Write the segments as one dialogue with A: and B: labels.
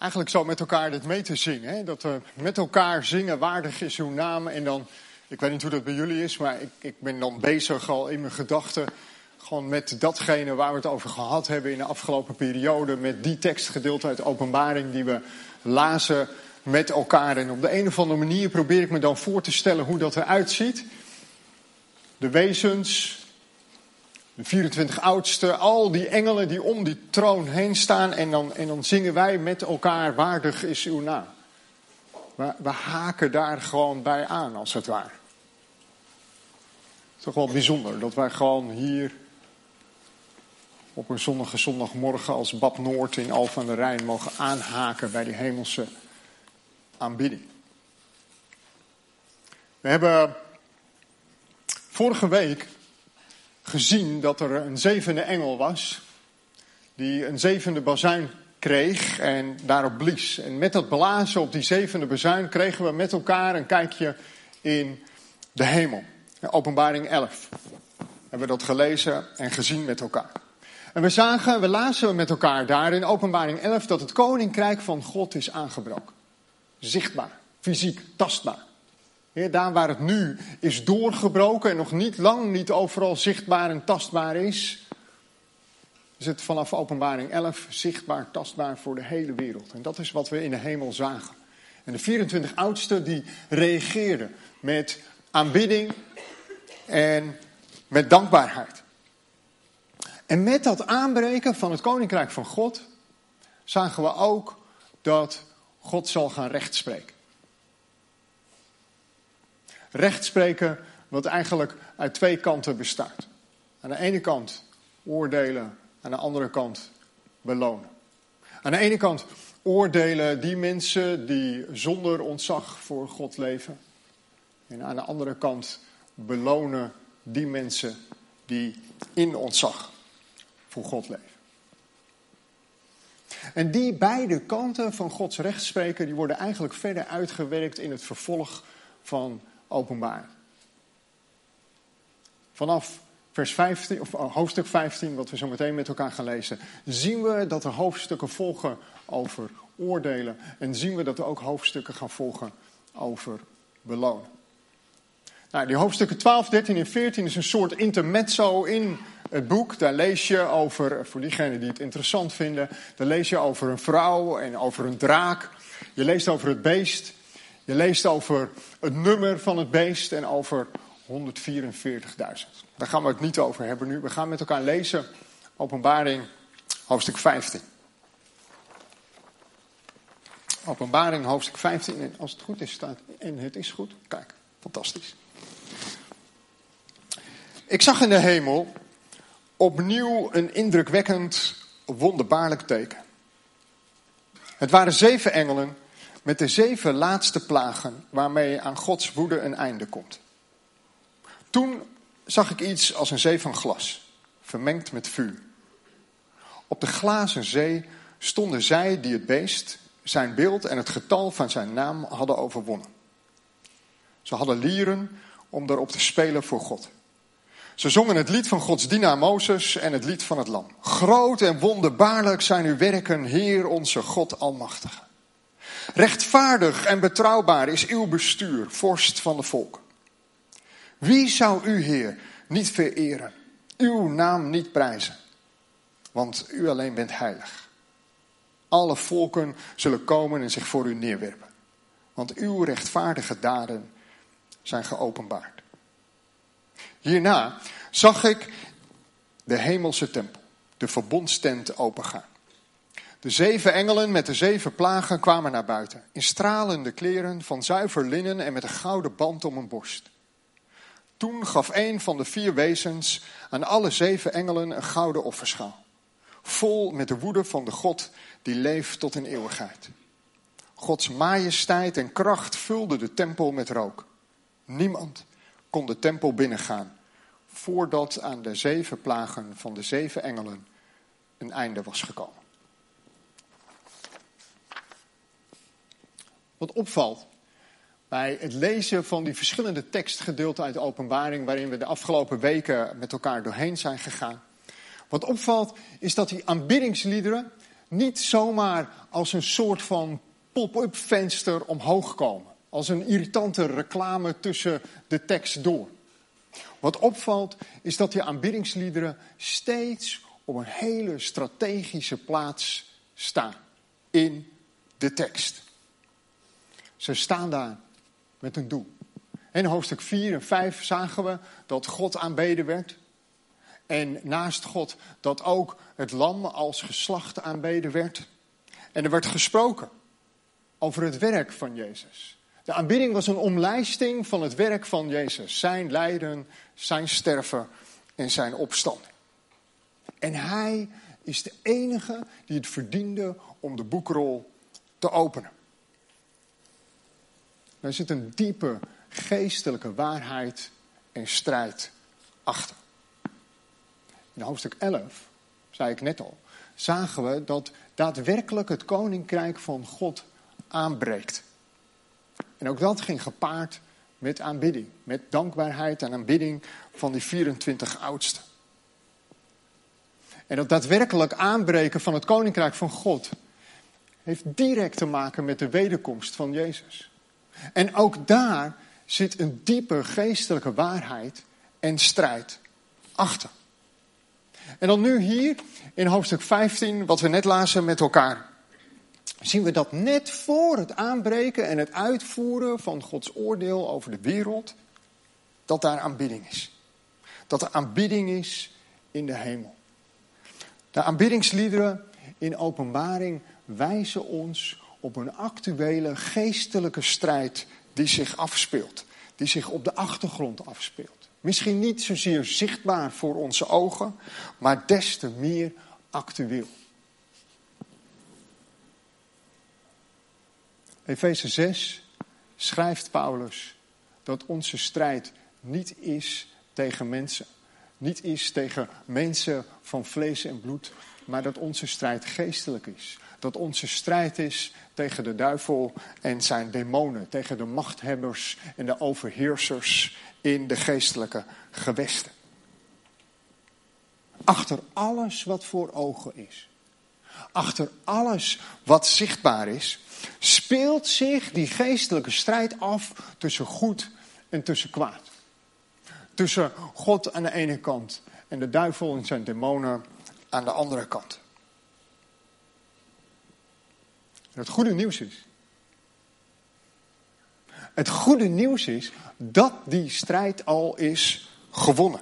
A: eigenlijk zo met elkaar dit mee te zingen. Hè? Dat we met elkaar zingen, waardig is uw naam. En dan, ik weet niet hoe dat bij jullie is, maar ik, ik ben dan bezig al in mijn gedachten. Gewoon met datgene waar we het over gehad hebben in de afgelopen periode. Met die tekstgedeelte uit openbaring die we lazen met elkaar. En op de een of andere manier probeer ik me dan voor te stellen hoe dat eruit ziet. De wezens, de 24 oudsten, al die engelen die om die troon heen staan. En dan, en dan zingen wij met elkaar, waardig is uw naam. We, we haken daar gewoon bij aan, als het ware. Het is toch wel bijzonder dat wij gewoon hier op een zonnige zondagmorgen als Bab Noord in Alphen aan de Rijn mogen aanhaken bij die hemelse aanbidding. We hebben vorige week gezien dat er een zevende engel was, die een zevende bazuin kreeg en daarop blies. En met dat blazen op die zevende bazuin kregen we met elkaar een kijkje in de hemel. Openbaring 11. Hebben we dat gelezen en gezien met elkaar. En we zagen, we lazen met elkaar daar in Openbaring 11 dat het koninkrijk van God is aangebroken. Zichtbaar, fysiek, tastbaar. Daar waar het nu is doorgebroken en nog niet lang niet overal zichtbaar en tastbaar is, is het vanaf Openbaring 11 zichtbaar, tastbaar voor de hele wereld. En dat is wat we in de hemel zagen. En de 24 oudsten die reageerden met aanbidding en met dankbaarheid. En met dat aanbreken van het koninkrijk van God zagen we ook dat God zal gaan rechtspreken. Rechtspreken wat eigenlijk uit twee kanten bestaat. Aan de ene kant oordelen, aan de andere kant belonen. Aan de ene kant oordelen die mensen die zonder ontzag voor God leven. En aan de andere kant belonen die mensen die in ontzag voor God leven. En die beide kanten van Gods rechtspreken, die worden eigenlijk verder uitgewerkt in het vervolg van openbaar. Vanaf vers 15, of oh, hoofdstuk 15, wat we zo meteen met elkaar gaan lezen, zien we dat er hoofdstukken volgen over oordelen. En zien we dat er ook hoofdstukken gaan volgen over belonen. Nou, die hoofdstukken 12, 13 en 14 is een soort intermezzo in het boek. Daar lees je over, voor diegenen die het interessant vinden, daar lees je over een vrouw en over een draak. Je leest over het beest. Je leest over het nummer van het beest en over 144.000. Daar gaan we het niet over hebben nu. We gaan met elkaar lezen Openbaring hoofdstuk 15. Openbaring hoofdstuk 15. En als het goed is, staat. En het is goed. Kijk, fantastisch. Ik zag in de hemel opnieuw een indrukwekkend, wonderbaarlijk teken. Het waren zeven engelen met de zeven laatste plagen waarmee aan Gods woede een einde komt. Toen zag ik iets als een zee van glas, vermengd met vuur. Op de glazen zee stonden zij die het beest, zijn beeld en het getal van zijn naam hadden overwonnen. Ze hadden lieren om daarop te spelen voor God. Ze zongen het lied van Gods dienaar Mozes en het lied van het lam. Groot en wonderbaarlijk zijn uw werken, Heer onze God Almachtige. Rechtvaardig en betrouwbaar is uw bestuur, vorst van de volken. Wie zou u, Heer, niet vereren, uw naam niet prijzen? Want u alleen bent heilig. Alle volken zullen komen en zich voor u neerwerpen. Want uw rechtvaardige daden zijn geopenbaard. Hierna zag ik de hemelse tempel, de verbondstent opengaan. De zeven engelen met de zeven plagen kwamen naar buiten, in stralende kleren van zuiver linnen en met een gouden band om hun borst. Toen gaf een van de vier wezens aan alle zeven engelen een gouden offerschaal, vol met de woede van de God die leeft tot in eeuwigheid. Gods majesteit en kracht vulden de tempel met rook. Niemand kon de tempel binnengaan voordat aan de zeven plagen van de zeven engelen een einde was gekomen. Wat opvalt bij het lezen van die verschillende tekstgedeelten uit de openbaring, waarin we de afgelopen weken met elkaar doorheen zijn gegaan. Wat opvalt is dat die aanbiddingsliederen, niet zomaar als een soort van pop-up venster omhoog komen. Als een irritante reclame tussen de tekst door. Wat opvalt is dat die aanbiddingsliederen steeds op een hele strategische plaats staan in de tekst. Ze staan daar met een doel. In hoofdstuk 4 en 5 zagen we dat God aanbeden werd. En naast God dat ook het lam als geslacht aanbeden werd. En er werd gesproken over het werk van Jezus. De aanbidding was een omlijsting van het werk van Jezus. Zijn lijden, zijn sterven en zijn opstanding. En hij is de enige die het verdiende om de boekrol te openen. Er zit een diepe geestelijke waarheid en strijd achter. In hoofdstuk 11, zei ik net al, zagen we dat daadwerkelijk het koninkrijk van God aanbreekt. En ook dat ging gepaard met aanbidding, met dankbaarheid en aanbidding van die 24 oudsten. En dat daadwerkelijk aanbreken van het koninkrijk van God heeft direct te maken met de wederkomst van Jezus. En ook daar zit een diepe geestelijke waarheid en strijd achter. En dan nu hier in hoofdstuk 15, wat we net lazen met elkaar, zien we dat net voor het aanbreken en het uitvoeren van Gods oordeel over de wereld, dat daar aanbidding is. Dat er aanbidding is in de hemel. De aanbiddingsliederen in openbaring wijzen ons op een actuele geestelijke strijd die zich afspeelt. Die zich op de achtergrond afspeelt. Misschien niet zozeer zichtbaar voor onze ogen, maar des te meer actueel. Efeze 6 schrijft Paulus dat onze strijd niet is tegen mensen. Niet is tegen mensen van vlees en bloed, maar dat onze strijd geestelijk is. Dat onze strijd is tegen de duivel en zijn demonen, tegen de machthebbers en de overheersers in de geestelijke gewesten. Achter alles wat voor ogen is, achter alles wat zichtbaar is, speelt zich die geestelijke strijd af tussen goed en tussen kwaad. Tussen God aan de ene kant en de duivel en zijn demonen aan de andere kant. Het goede nieuws is. Het goede nieuws is dat die strijd al is gewonnen.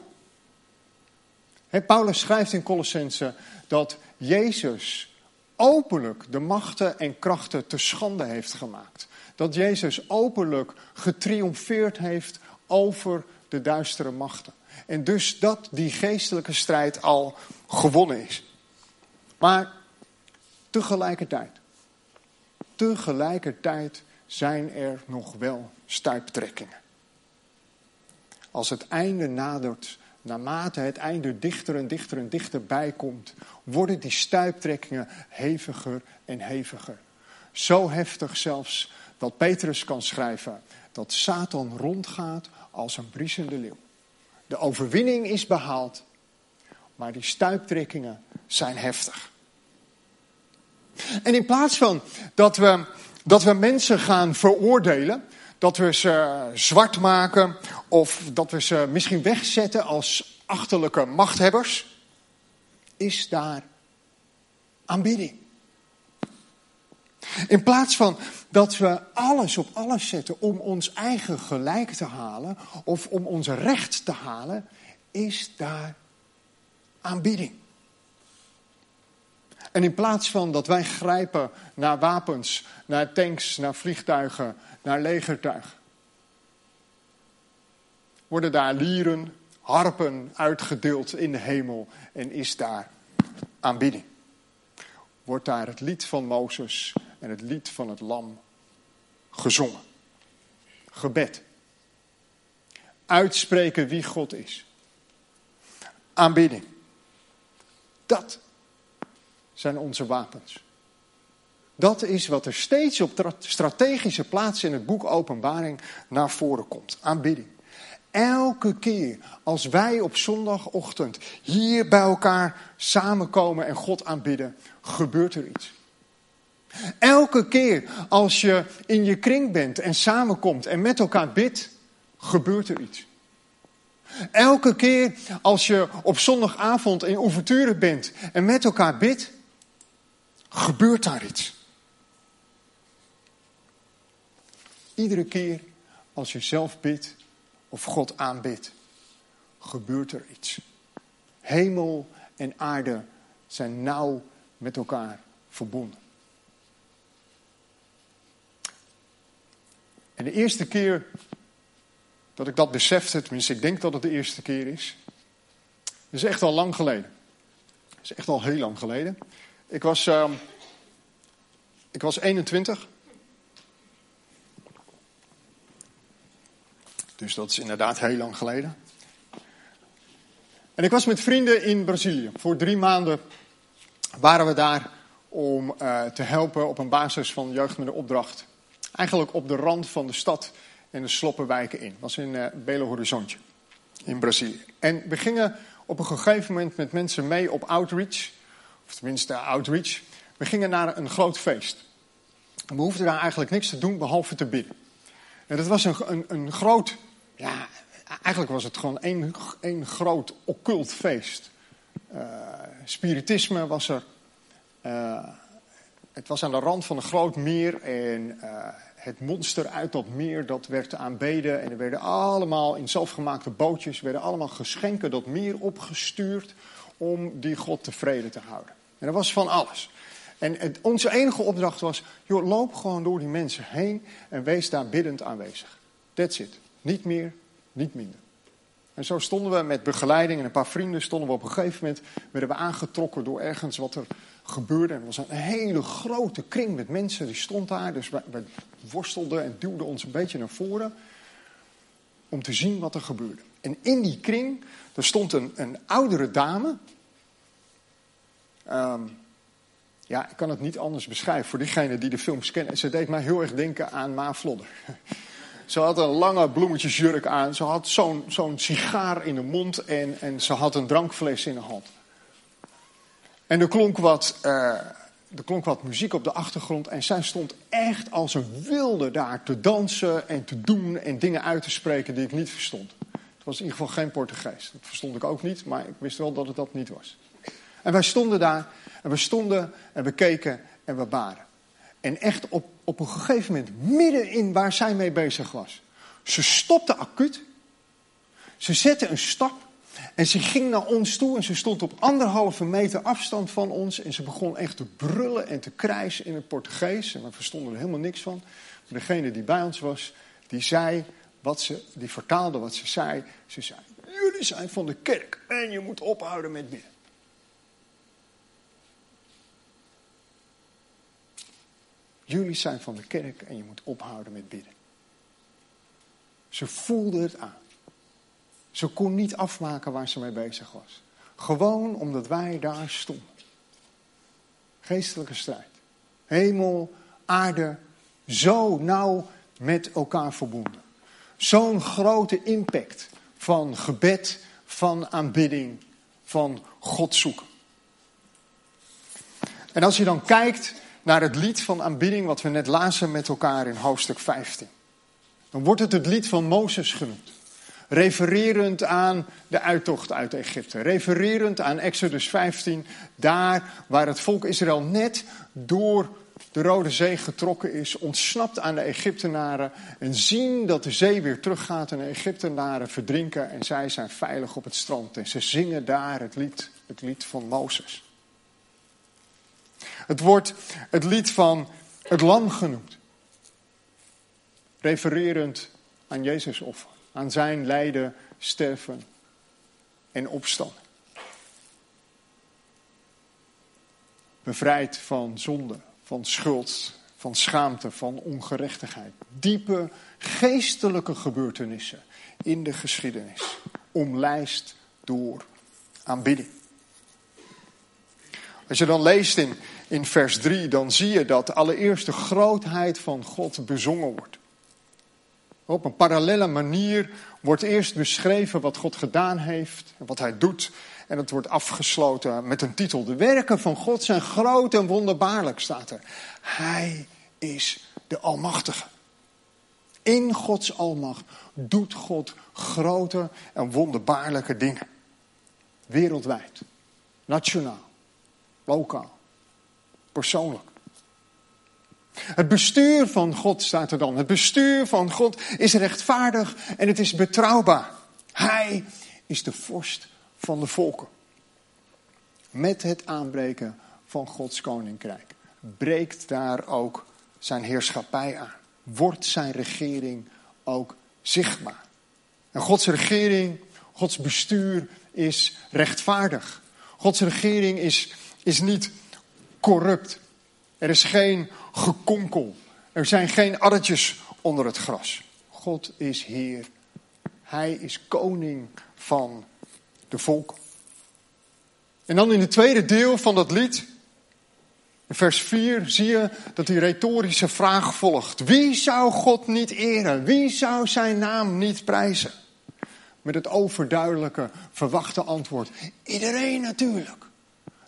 A: Paulus schrijft in Colossense dat Jezus openlijk de machten en krachten te schande heeft gemaakt. Dat Jezus openlijk getriomfeerd heeft over de duistere machten. En dus dat die geestelijke strijd al gewonnen is. Maar tegelijkertijd, tegelijkertijd zijn er nog wel stuiptrekkingen. Als het einde nadert, naarmate het einde dichter en dichter en dichterbij komt, worden die stuiptrekkingen heviger en heviger. Zo heftig zelfs dat Petrus kan schrijven dat Satan rondgaat als een briesende leeuw. De overwinning is behaald, maar die stuiptrekkingen zijn heftig. En in plaats van dat we, dat we mensen gaan veroordelen, dat we ze zwart maken of dat we ze misschien wegzetten als achterlijke machthebbers, is daar aanbidding. In plaats van dat we alles op alles zetten om ons eigen gelijk te halen of om ons recht te halen, is daar aanbidding. En in plaats van dat wij grijpen naar wapens, naar tanks, naar vliegtuigen, naar legertuigen, worden daar lieren, harpen uitgedeeld in de hemel en is daar aanbidding. Wordt daar het lied van Mozes en het lied van het lam gezongen. Gebed. Uitspreken wie God is. Aanbidding. Dat zijn onze wapens. Dat is wat er steeds op strategische plaatsen in het boek Openbaring naar voren komt. Aanbidding. elke keer als wij op zondagochtend hier bij elkaar samenkomen en God aanbidden, gebeurt er iets. Elke keer als je in je kring bent en samenkomt en met elkaar bidt, gebeurt er iets. Elke keer als je op zondagavond in ouverture bent en met elkaar bidt, gebeurt daar iets. Iedere keer als je zelf bidt of God aanbidt, gebeurt er iets. Hemel en aarde zijn nauw met elkaar verbonden. En de eerste keer dat ik dat besefte, tenminste ik denk dat het de eerste keer is, is echt al lang geleden. Is echt al heel lang geleden. Ik was, uh, ik was 21. Dus dat is inderdaad heel lang geleden. En ik was met vrienden in Brazilië. Voor drie maanden waren we daar om uh, te helpen op een basis van jeugd met een opdracht. Eigenlijk op de rand van de stad en de sloppenwijken in. Dat was in uh, Belo Horizonte in Brazilië. En we gingen op een gegeven moment met mensen mee op outreach. Of tenminste outreach. We gingen naar een groot feest. We hoefden daar eigenlijk niks te doen behalve te bidden. En dat was een, een, een groot ja, eigenlijk was het gewoon één, één groot occult feest. Uh, spiritisme was er. Uh, het was aan de rand van een groot meer en het monster uit dat meer dat werd aanbeden. En er werden allemaal in zelfgemaakte bootjes, werden allemaal geschenken dat meer opgestuurd om die God tevreden te houden. En dat was van alles. En onze enige opdracht was, joh, loop gewoon door die mensen heen en wees daar biddend aanwezig. That's it. Niet meer, niet minder. En zo stonden we met begeleiding en een paar vrienden stonden we op een gegeven moment, werden we aangetrokken door ergens wat er gebeurde. En er was een hele grote kring met mensen, die stond daar. Dus wij, worstelden en duwden ons een beetje naar voren om te zien wat er gebeurde. En in die kring, er stond een, een oudere dame. Um, ja, ik kan het niet anders beschrijven voor diegenen die de films kennen. Ze deed mij heel erg denken aan Ma Vlodder. Ze had een lange bloemetjesjurk aan. Ze had zo'n zo'n sigaar in de mond en, en ze had een drankfles in de hand. En er klonk, wat, uh, er klonk wat muziek op de achtergrond. En zij stond echt als een wilde daar te dansen en te doen en dingen uit te spreken die ik niet verstond. Het was in ieder geval geen Portugees. Dat verstond ik ook niet, maar ik wist wel dat het dat niet was. En wij stonden daar en we stonden en we keken en we baren. En echt op, op een gegeven moment, midden in waar zij mee bezig was. Ze stopte acuut. Ze zette een stap. En ze ging naar ons toe en ze stond op anderhalve meter afstand van ons. En ze begon echt te brullen en te krijsen in het Portugees. En we verstonden er helemaal niks van. Maar degene die bij ons was, die zei wat ze, die vertaalde wat ze zei. Ze zei, jullie zijn van de kerk en je moet ophouden met bidden. Jullie zijn van de kerk en je moet ophouden met bidden. Ze voelde het aan. Ze kon niet afmaken waar ze mee bezig was. Gewoon omdat wij daar stonden. Geestelijke strijd. Hemel, aarde, zo nauw met elkaar verbonden. Zo'n grote impact van gebed, van aanbidding, van God zoeken. En als je dan kijkt naar het lied van aanbidding wat we net lazen met elkaar in hoofdstuk 15. Dan wordt het het lied van Mozes genoemd. Refererend aan de uittocht uit Egypte. Refererend aan Exodus 15. Daar waar het volk Israël net door de Rode Zee getrokken is. Ontsnapt aan de Egyptenaren. En zien dat de zee weer teruggaat en de Egyptenaren verdrinken. En zij zijn veilig op het strand. En ze zingen daar het lied, het lied van Mozes. Het wordt het lied van het lam genoemd. Refererend aan Jezus offer, aan zijn lijden, sterven en opstaan. Bevrijd van zonde, van schuld, van schaamte, van ongerechtigheid. Diepe geestelijke gebeurtenissen in de geschiedenis, omlijst door aanbidding. Als je dan leest in in vers 3, dan zie je dat allereerst de grootheid van God bezongen wordt. Op een parallele manier wordt eerst beschreven wat God gedaan heeft wat hij doet. En het wordt afgesloten met een titel. De werken van God zijn groot en wonderbaarlijk, staat er. Hij is de Almachtige. In Gods almacht doet God grote en wonderbaarlijke dingen. Wereldwijd, nationaal, lokaal, persoonlijk. Het bestuur van God staat er dan. Het bestuur van God is rechtvaardig en het is betrouwbaar. Hij is de vorst van de volken. Met het aanbreken van Gods koninkrijk breekt daar ook zijn heerschappij aan. Wordt zijn regering ook zichtbaar. En Gods regering, Gods bestuur is rechtvaardig. Gods regering is, is niet corrupt. Er is geen gekonkel. Er zijn geen addertjes onder het gras. God is Heer. Hij is koning van de volken. En dan in het tweede deel van dat lied, in vers 4, zie je dat die retorische vraag volgt. Wie zou God niet eren? Wie zou zijn naam niet prijzen? Met het overduidelijke, verwachte antwoord. Iedereen natuurlijk.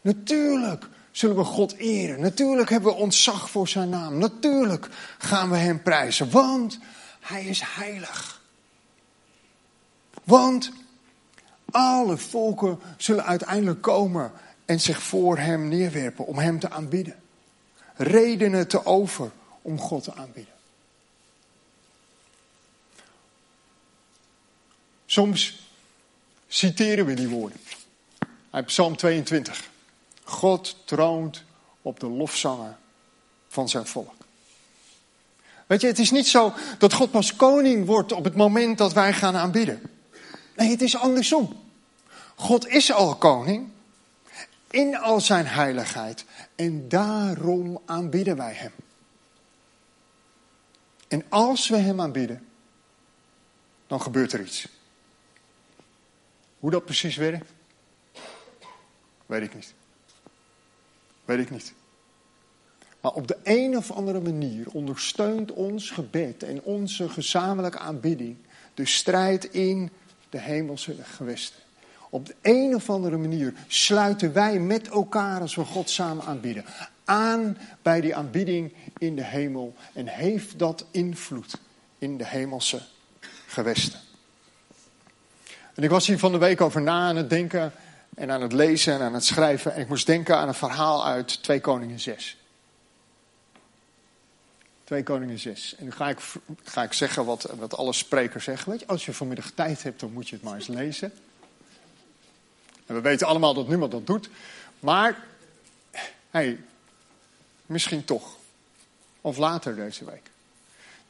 A: Natuurlijk zullen we God eren. Natuurlijk hebben we ontzag voor zijn naam. Natuurlijk gaan we hem prijzen. Want hij is heilig. Want alle volken zullen uiteindelijk komen en zich voor hem neerwerpen om hem te aanbidden. Redenen te over om God te aanbidden. Soms citeren we die woorden. Psalm 22. God troont op de lofzanger van zijn volk. Weet je, het is niet zo dat God pas koning wordt op het moment dat wij gaan aanbidden. Nee, het is andersom. God is al koning in al zijn heiligheid en daarom aanbidden wij Hem. En als we Hem aanbidden, dan gebeurt er iets. Hoe dat precies werkt, weet ik niet. Weet ik niet. Maar op de een of andere manier ondersteunt ons gebed en onze gezamenlijke aanbidding de strijd in de hemelse gewesten. Op de een of andere manier sluiten wij met elkaar, als we God samen aanbieden, aan bij die aanbidding in de hemel. En heeft dat invloed in de hemelse gewesten. En ik was hier van de week over na aan het denken en aan het lezen en aan het schrijven. En ik moest denken aan een verhaal uit 2 Koningen 6. 2 Koningen 6. En nu ga ik, ga ik zeggen wat, wat alle sprekers zeggen. Weet je, als je vanmiddag tijd hebt, dan moet je het maar eens lezen. En we weten allemaal dat niemand dat doet. Maar, hey, misschien toch. Of later deze week.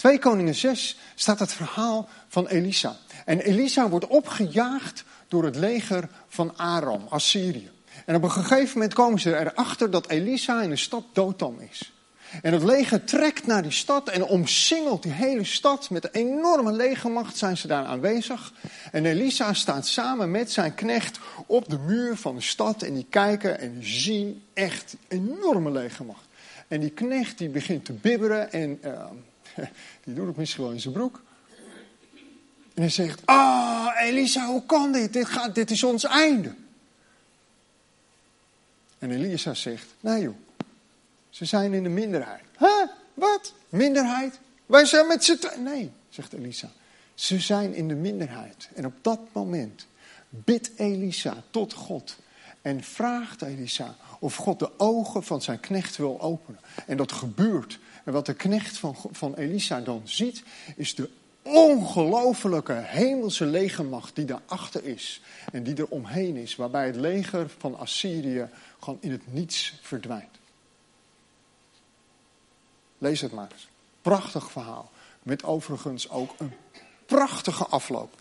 A: 2 Koningen 6 staat het verhaal van Elisa. En Elisa wordt opgejaagd door het leger van Aram, Assyrië. En op een gegeven moment komen ze erachter dat Elisa in de stad Dothan is. En het leger trekt naar die stad en omsingelt die hele stad. Met een enorme legermacht zijn ze daar aanwezig. En Elisa staat samen met zijn knecht op de muur van de stad. En die kijken en zien echt enorme legermacht. En die knecht die begint te bibberen en uh, die doet het misschien wel in zijn broek. En hij zegt, ah Elisa, hoe kan dit? Dit, gaat, dit is ons einde. En Elisa zegt, nee joh, ze zijn in de minderheid. Huh? Wat? Minderheid? Wij zijn met z'n tweeën. Nee, zegt Elisa. Ze zijn in de minderheid. En op dat moment bidt Elisa tot God. En vraagt Elisa of God de ogen van zijn knecht wil openen. En dat gebeurt. En wat de knecht van, van Elisa dan ziet, is de ongelofelijke hemelse legermacht die daarachter is. En die er omheen is. Waarbij het leger van Assyrië gewoon in het niets verdwijnt. Lees het maar eens. Prachtig verhaal. Met overigens ook een prachtige afloop.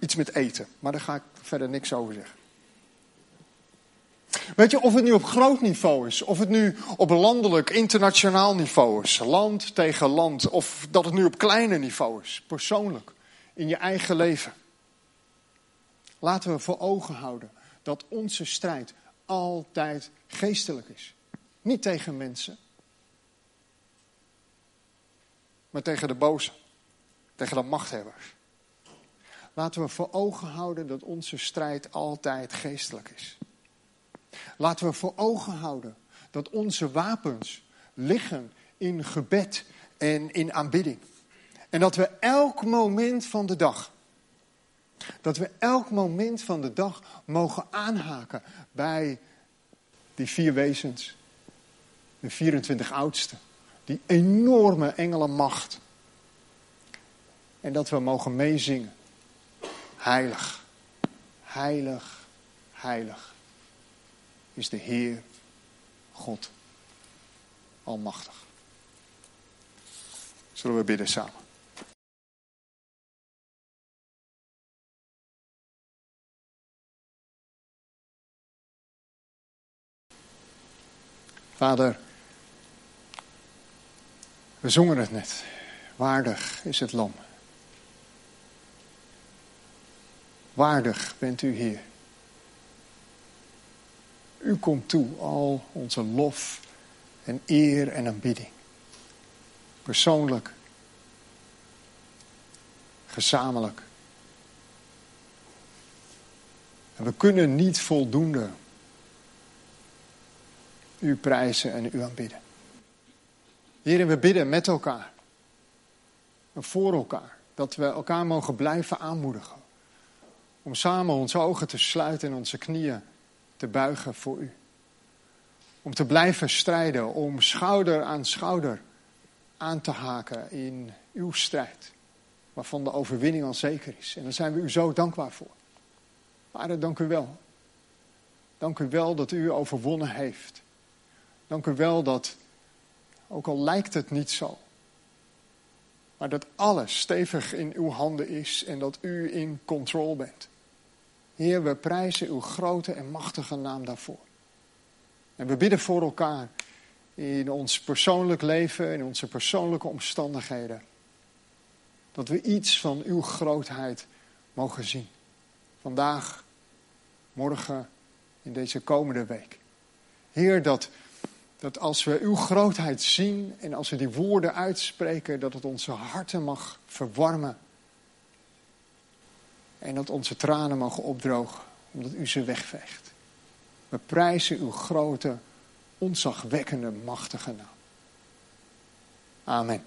A: Iets met eten, maar daar ga ik verder niks over zeggen. Weet je, of het nu op groot niveau is, of het nu op landelijk, internationaal niveau is, land tegen land, of dat het nu op kleine niveau is, persoonlijk, in je eigen leven. Laten we voor ogen houden dat onze strijd altijd geestelijk is. Niet tegen mensen, maar tegen de boze. tegen de machthebbers. Laten we voor ogen houden dat onze strijd altijd geestelijk is. Laten we voor ogen houden dat onze wapens liggen in gebed en in aanbidding. En dat we elk moment van de dag, dat we elk moment van de dag mogen aanhaken bij die vier wezens, de 24 oudsten, die enorme engelenmacht. En dat we mogen meezingen. Heilig, heilig, heilig is de Heer God Almachtig. Zullen we bidden samen? Vader, we zongen het net. Waardig is het lam. Waardig bent u, Heer. U komt toe al onze lof en eer en aanbidding. Persoonlijk, gezamenlijk. En we kunnen niet voldoende u prijzen en u aanbidden. Heren, we bidden met elkaar. En voor elkaar. Dat we elkaar mogen blijven aanmoedigen. Om samen onze ogen te sluiten en onze knieën te buigen voor u. Om te blijven strijden, om schouder aan schouder aan te haken in uw strijd. Waarvan de overwinning al zeker is. En daar zijn we u zo dankbaar voor. Vader, dank u wel. Dank u wel dat u overwonnen heeft. Dank u wel dat, ook al lijkt het niet zo, maar dat alles stevig in uw handen is en dat u in control bent. Heer, we prijzen uw grote en machtige naam daarvoor. En we bidden voor elkaar in ons persoonlijk leven, in onze persoonlijke omstandigheden. Dat we iets van uw grootheid mogen zien. Vandaag, morgen, in deze komende week. Heer, dat dat als we uw grootheid zien en als we die woorden uitspreken, dat het onze harten mag verwarmen. En dat onze tranen mogen opdrogen, omdat u ze wegveegt. We prijzen uw grote, onzagwekkende, machtige naam. Amen.